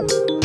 Bye.